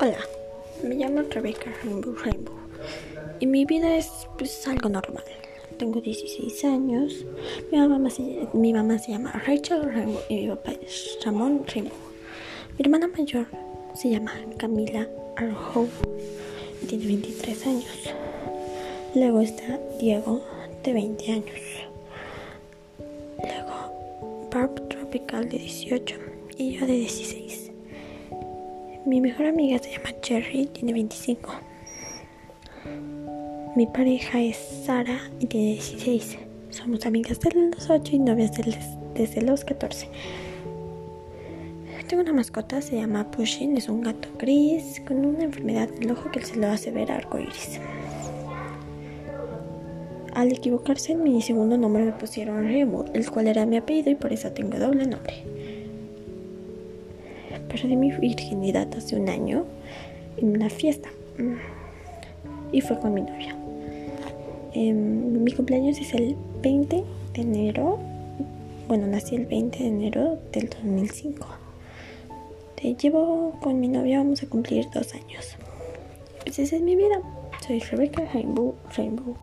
Hola, me llamo Rebecca Rainbow Rainbow y mi vida es pues algo normal. Tengo 16 años, mi mamá se, mi mamá se llama Rachel Rainbow y mi papá es Ramón Rainbow. Mi hermana mayor se llama Camila Arjo tiene 23 años. Luego está Diego de 20 años. Luego Barb Tropical de 18 y yo de 16. Mi mejor amiga se llama Cherry, tiene 25. Mi pareja es Sara y tiene 16. Somos amigas desde los 8 y novias desde los 14. Tengo una mascota, se llama Pushing, es un gato gris con una enfermedad en el ojo que se lo hace ver arco iris. Al equivocarse en mi segundo nombre me pusieron Remo, el cual era mi apellido y por eso tengo doble nombre. Perdí mi virginidad hace un año en una fiesta mm, y fue con mi novia. Em, mi cumpleaños es el 20 de enero. Bueno, nací el 20 de enero del 2005. Te llevo con mi novia, vamos a cumplir dos años. Pues esa es mi vida. Soy Rebecca Rainbow Rainbow.